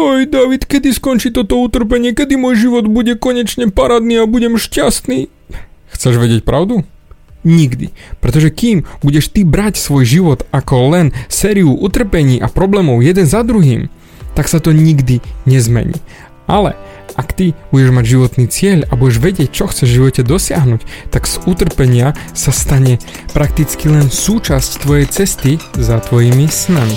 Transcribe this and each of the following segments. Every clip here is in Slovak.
Oj, David, kedy skončí toto utrpenie, kedy môj život bude konečne paradný a budem šťastný? Chceš vedieť pravdu? Nikdy. Pretože kým budeš ty brať svoj život ako len sériu utrpení a problémov jeden za druhým, tak sa to nikdy nezmení. Ale ak ty budeš mať životný cieľ a budeš vedieť, čo chceš v živote dosiahnuť, tak z utrpenia sa stane prakticky len súčasť tvojej cesty za tvojimi snami.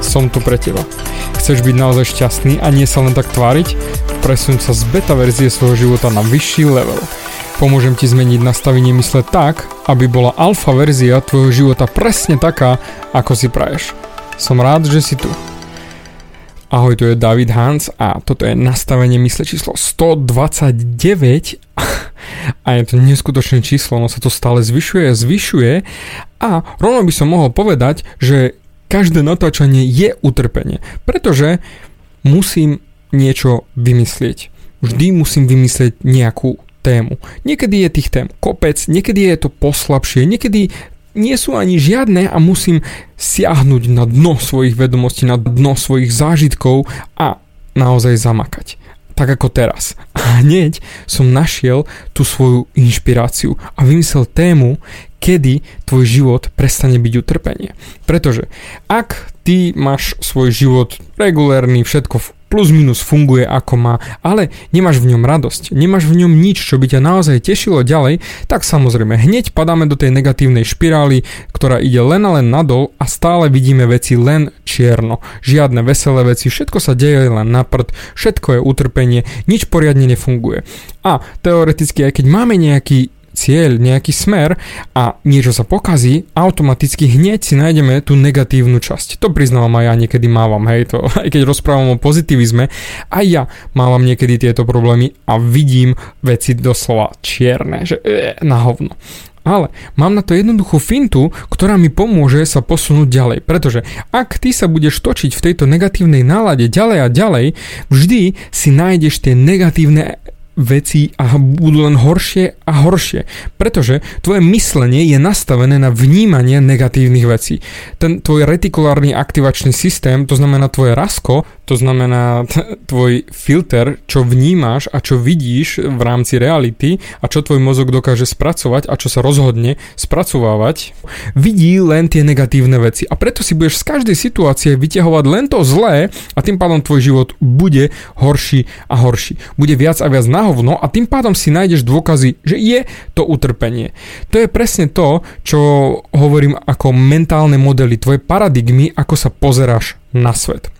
som tu pre teba. Chceš byť naozaj šťastný a nie sa len tak tváriť? Presun sa z beta verzie svojho života na vyšší level. Pomôžem ti zmeniť nastavenie mysle tak, aby bola alfa verzia tvojho života presne taká, ako si praješ. Som rád, že si tu. Ahoj, tu je David Hans a toto je nastavenie mysle číslo 129 a je to neskutočné číslo, ono sa to stále zvyšuje, zvyšuje a rovno by som mohol povedať, že každé natáčanie je utrpenie, pretože musím niečo vymyslieť. Vždy musím vymyslieť nejakú tému. Niekedy je tých tém kopec, niekedy je to poslabšie, niekedy nie sú ani žiadne a musím siahnuť na dno svojich vedomostí, na dno svojich zážitkov a naozaj zamakať. Tak ako teraz. A hneď som našiel tú svoju inšpiráciu a vymyslel tému, kedy tvoj život prestane byť utrpenie. Pretože ak ty máš svoj život regulérny, všetko plus minus funguje ako má, ale nemáš v ňom radosť, nemáš v ňom nič, čo by ťa naozaj tešilo ďalej, tak samozrejme hneď padáme do tej negatívnej špirály, ktorá ide len a len nadol a stále vidíme veci len čierno. Žiadne veselé veci, všetko sa deje len na prd, všetko je utrpenie, nič poriadne nefunguje. A teoreticky, aj keď máme nejaký cieľ, nejaký smer a niečo sa pokazí, automaticky hneď si nájdeme tú negatívnu časť. To priznávam aj ja niekedy mávam, hej, to, aj keď rozprávam o pozitivizme, aj ja mávam niekedy tieto problémy a vidím veci doslova čierne, že e, na hovno. Ale mám na to jednoduchú fintu, ktorá mi pomôže sa posunúť ďalej. Pretože ak ty sa budeš točiť v tejto negatívnej nálade ďalej a ďalej, vždy si nájdeš tie negatívne veci a budú len horšie a horšie. Pretože tvoje myslenie je nastavené na vnímanie negatívnych vecí. Ten tvoj retikulárny aktivačný systém, to znamená tvoje rasko, to znamená tvoj filter, čo vnímáš a čo vidíš v rámci reality a čo tvoj mozog dokáže spracovať a čo sa rozhodne spracovávať, vidí len tie negatívne veci. A preto si budeš z každej situácie vyťahovať len to zlé a tým pádom tvoj život bude horší a horší. Bude viac a viac na hovno a tým pádom si nájdeš dôkazy, že je to utrpenie. To je presne to, čo hovorím ako mentálne modely, tvoje paradigmy, ako sa pozeráš na svet.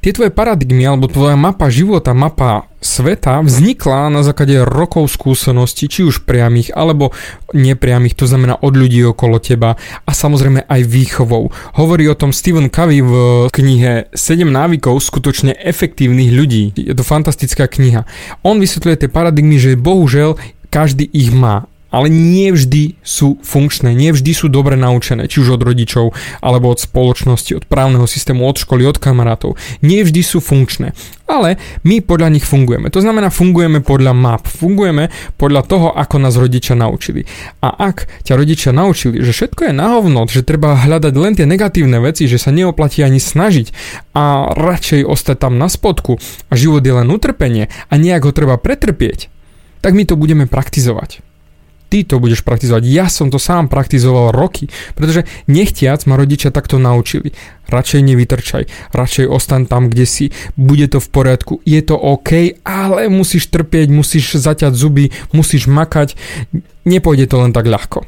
Tie tvoje paradigmy alebo tvoja mapa života, mapa sveta vznikla na základe rokov skúseností, či už priamých alebo nepriamých, to znamená od ľudí okolo teba a samozrejme aj výchovou. Hovorí o tom Stephen Covey v knihe 7 návykov skutočne efektívnych ľudí. Je to fantastická kniha. On vysvetľuje tie paradigmy, že bohužel každý ich má ale nie vždy sú funkčné, nie vždy sú dobre naučené, či už od rodičov, alebo od spoločnosti, od právneho systému, od školy, od kamarátov. Nie vždy sú funkčné, ale my podľa nich fungujeme. To znamená, fungujeme podľa map, fungujeme podľa toho, ako nás rodičia naučili. A ak ťa rodičia naučili, že všetko je na hovno, že treba hľadať len tie negatívne veci, že sa neoplatí ani snažiť a radšej ostať tam na spodku a život je len utrpenie a nejak ho treba pretrpieť, tak my to budeme praktizovať ty to budeš praktizovať. Ja som to sám praktizoval roky, pretože nechtiac ma rodičia takto naučili. Radšej nevytrčaj, radšej ostan tam, kde si, bude to v poriadku, je to OK, ale musíš trpieť, musíš zaťať zuby, musíš makať, nepôjde to len tak ľahko.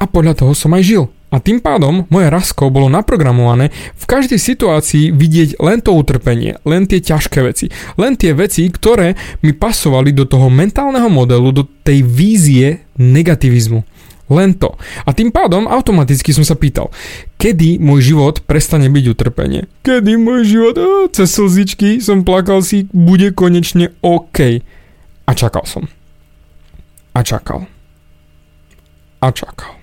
A podľa toho som aj žil. A tým pádom moje rasko bolo naprogramované v každej situácii vidieť len to utrpenie, len tie ťažké veci, len tie veci, ktoré mi pasovali do toho mentálneho modelu, do tej vízie negativizmu. Len to. A tým pádom automaticky som sa pýtal, kedy môj život prestane byť utrpenie? Kedy môj život, ó, cez slzičky som plakal si, bude konečne OK. A čakal som. A čakal. A čakal.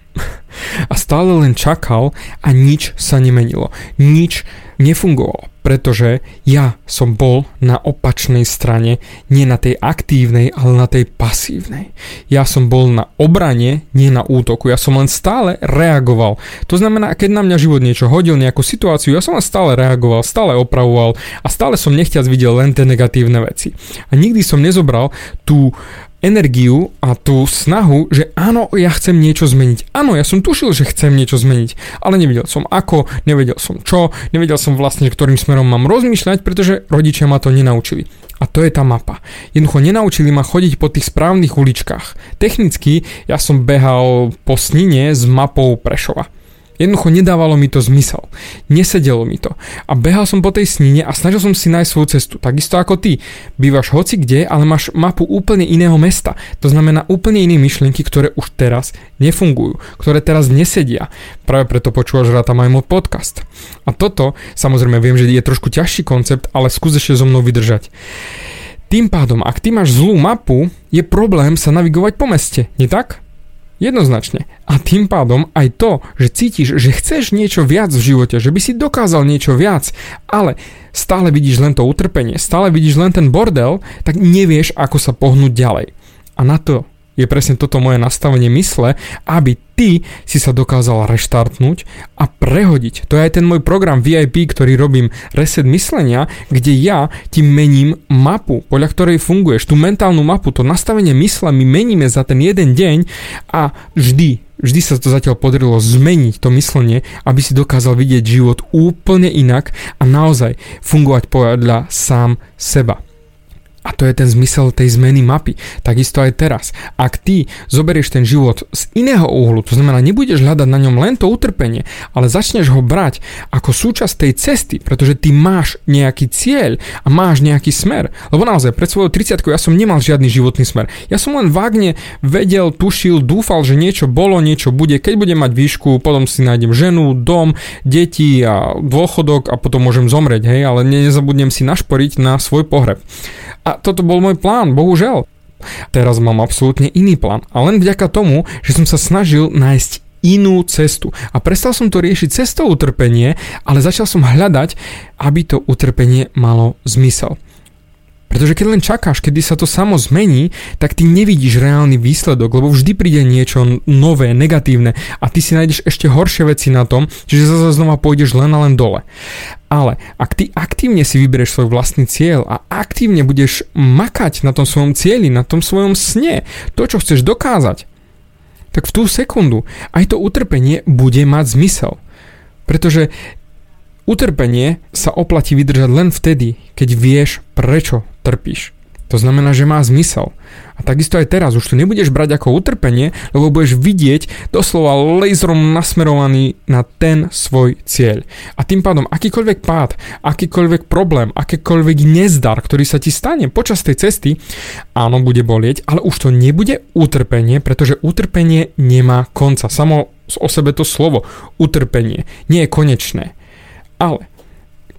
A stále len čakal a nič sa nemenilo. Nič nefungovalo pretože ja som bol na opačnej strane, nie na tej aktívnej, ale na tej pasívnej. Ja som bol na obrane, nie na útoku. Ja som len stále reagoval. To znamená, keď na mňa život niečo hodil, nejakú situáciu, ja som len stále reagoval, stále opravoval a stále som nechťac videl len tie negatívne veci. A nikdy som nezobral tú energiu a tú snahu, že áno, ja chcem niečo zmeniť. Áno, ja som tušil, že chcem niečo zmeniť, ale nevedel som ako, nevedel som čo, nevedel som vlastne, ktorým smerom mám rozmýšľať, pretože rodičia ma to nenaučili. A to je tá mapa. Jednoducho nenaučili ma chodiť po tých správnych uličkách. Technicky ja som behal po snine s mapou Prešova. Jednoducho nedávalo mi to zmysel. Nesedelo mi to. A behal som po tej snine a snažil som si nájsť svoju cestu. Takisto ako ty. Bývaš hoci kde, ale máš mapu úplne iného mesta. To znamená úplne iné myšlienky, ktoré už teraz nefungujú. Ktoré teraz nesedia. Práve preto počúvaš ráta aj môj podcast. A toto, samozrejme viem, že je trošku ťažší koncept, ale skús ešte so mnou vydržať. Tým pádom, ak ty máš zlú mapu, je problém sa navigovať po meste, nie tak? Jednoznačne. A tým pádom aj to, že cítiš, že chceš niečo viac v živote, že by si dokázal niečo viac, ale stále vidíš len to utrpenie, stále vidíš len ten bordel, tak nevieš, ako sa pohnúť ďalej. A na to je presne toto moje nastavenie mysle, aby ty si sa dokázal reštartnúť a prehodiť. To je aj ten môj program VIP, ktorý robím Reset myslenia, kde ja ti mením mapu, podľa ktorej funguješ. Tú mentálnu mapu, to nastavenie mysle my meníme za ten jeden deň a vždy vždy sa to zatiaľ podarilo zmeniť to myslenie, aby si dokázal vidieť život úplne inak a naozaj fungovať podľa sám seba. A to je ten zmysel tej zmeny mapy. Takisto aj teraz. Ak ty zoberieš ten život z iného uhlu, to znamená, nebudeš hľadať na ňom len to utrpenie, ale začneš ho brať ako súčasť tej cesty, pretože ty máš nejaký cieľ a máš nejaký smer. Lebo naozaj, pred svojou 30 ja som nemal žiadny životný smer. Ja som len vágne vedel, tušil, dúfal, že niečo bolo, niečo bude. Keď budem mať výšku, potom si nájdem ženu, dom, deti a dôchodok a potom môžem zomrieť, hej, ale nezabudnem si našporiť na svoj pohreb. A toto bol môj plán, bohužiaľ. Teraz mám absolútne iný plán. A len vďaka tomu, že som sa snažil nájsť inú cestu. A prestal som to riešiť cestou utrpenie, ale začal som hľadať, aby to utrpenie malo zmysel. Pretože keď len čakáš, kedy sa to samo zmení, tak ty nevidíš reálny výsledok, lebo vždy príde niečo nové, negatívne a ty si nájdeš ešte horšie veci na tom, čiže zase znova pôjdeš len a len dole. Ale ak ty aktívne si vyberieš svoj vlastný cieľ a aktívne budeš makať na tom svojom cieli, na tom svojom sne, to, čo chceš dokázať, tak v tú sekundu aj to utrpenie bude mať zmysel. Pretože Utrpenie sa oplatí vydržať len vtedy, keď vieš, prečo trpíš. To znamená, že má zmysel. A takisto aj teraz už to nebudeš brať ako utrpenie, lebo budeš vidieť doslova laserom nasmerovaný na ten svoj cieľ. A tým pádom akýkoľvek pád, akýkoľvek problém, akýkoľvek nezdar, ktorý sa ti stane počas tej cesty, áno, bude bolieť, ale už to nebude utrpenie, pretože utrpenie nemá konca. Samo o sebe to slovo utrpenie nie je konečné. Ale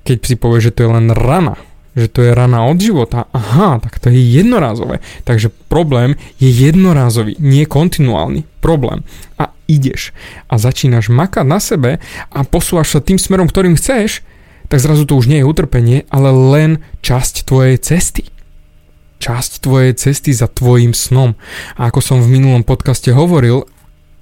keď si povie, že to je len rana, že to je rana od života, aha, tak to je jednorázové. Takže problém je jednorázový, nie kontinuálny problém. A ideš a začínaš makať na sebe a posúvaš sa tým smerom, ktorým chceš, tak zrazu to už nie je utrpenie, ale len časť tvojej cesty. Časť tvojej cesty za tvojim snom. A ako som v minulom podcaste hovoril,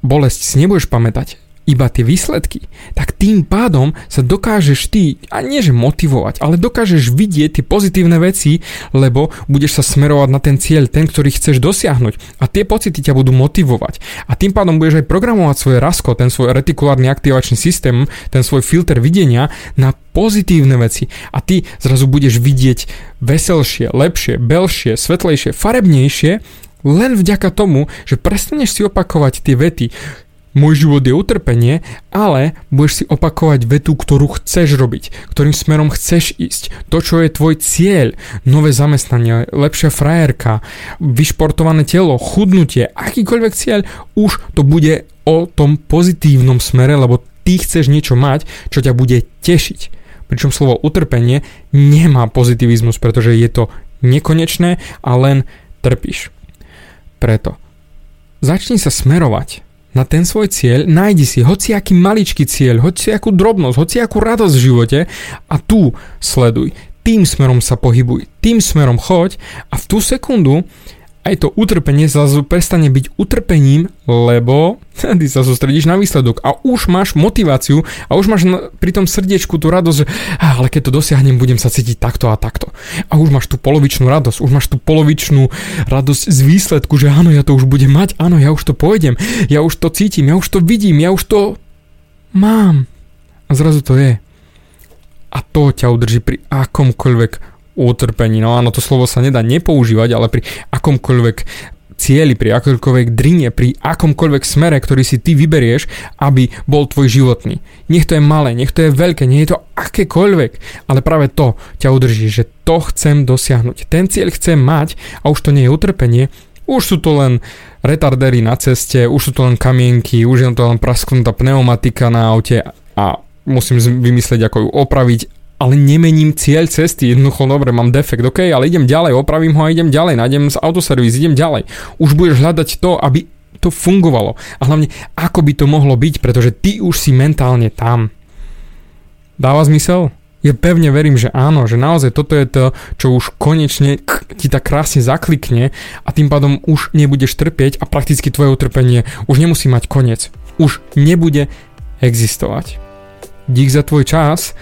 bolesť si nebudeš pamätať, iba tie výsledky, tak tým pádom sa dokážeš ty, a nie že motivovať, ale dokážeš vidieť tie pozitívne veci, lebo budeš sa smerovať na ten cieľ, ten, ktorý chceš dosiahnuť. A tie pocity ťa budú motivovať. A tým pádom budeš aj programovať svoje rasko, ten svoj retikulárny aktivačný systém, ten svoj filter videnia na pozitívne veci. A ty zrazu budeš vidieť veselšie, lepšie, belšie, svetlejšie, farebnejšie, len vďaka tomu, že prestaneš si opakovať tie vety, môj život je utrpenie, ale budeš si opakovať vetu, ktorú chceš robiť, ktorým smerom chceš ísť, to, čo je tvoj cieľ, nové zamestnanie, lepšia frajerka, vyšportované telo, chudnutie, akýkoľvek cieľ, už to bude o tom pozitívnom smere, lebo ty chceš niečo mať, čo ťa bude tešiť. Pričom slovo utrpenie nemá pozitivizmus, pretože je to nekonečné a len trpíš. Preto začni sa smerovať na ten svoj cieľ, nájdi si hociaký maličký cieľ, hociakú drobnosť, hociakú radosť v živote a tu sleduj. Tým smerom sa pohybuj, tým smerom choď a v tú sekundu aj to utrpenie zrazu prestane byť utrpením, lebo ty sa sústredíš na výsledok a už máš motiváciu a už máš pri tom srdiečku tú radosť, že ale keď to dosiahnem, budem sa cítiť takto a takto. A už máš tú polovičnú radosť, už máš tú polovičnú radosť z výsledku, že áno, ja to už budem mať, áno, ja už to pôjdem, ja už to cítim, ja už to vidím, ja už to mám. A zrazu to je. A to ťa udrží pri akomkoľvek utrpení. No áno, to slovo sa nedá nepoužívať, ale pri akomkoľvek cieli, pri akomkoľvek drine, pri akomkoľvek smere, ktorý si ty vyberieš, aby bol tvoj životný. Nech to je malé, nech to je veľké, nie je to akékoľvek, ale práve to ťa udrží, že to chcem dosiahnuť. Ten cieľ chcem mať a už to nie je utrpenie, už sú to len retardery na ceste, už sú to len kamienky, už je to len prasknutá pneumatika na aute a musím vymyslieť, ako ju opraviť ale nemením cieľ cesty. Jednoducho, dobre, mám defekt, ok, ale idem ďalej, opravím ho a idem ďalej, nájdem z autoservis, idem ďalej. Už budeš hľadať to, aby to fungovalo. A hlavne, ako by to mohlo byť, pretože ty už si mentálne tam. Dáva zmysel? Ja pevne verím, že áno, že naozaj toto je to, čo už konečne ti tak krásne zaklikne a tým pádom už nebudeš trpieť a prakticky tvoje utrpenie už nemusí mať koniec. Už nebude existovať. Dík za tvoj čas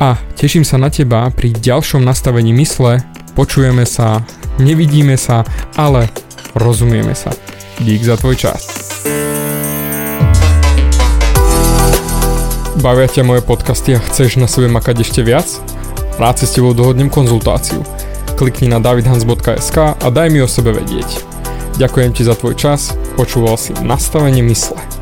a teším sa na teba pri ďalšom nastavení mysle. Počujeme sa, nevidíme sa, ale rozumieme sa. Dík za tvoj čas. Bavia ťa moje podcasty a chceš na sebe makať ešte viac? Rád si s tebou dohodnem konzultáciu. Klikni na davidhans.sk a daj mi o sebe vedieť. Ďakujem ti za tvoj čas, počúval si nastavenie mysle.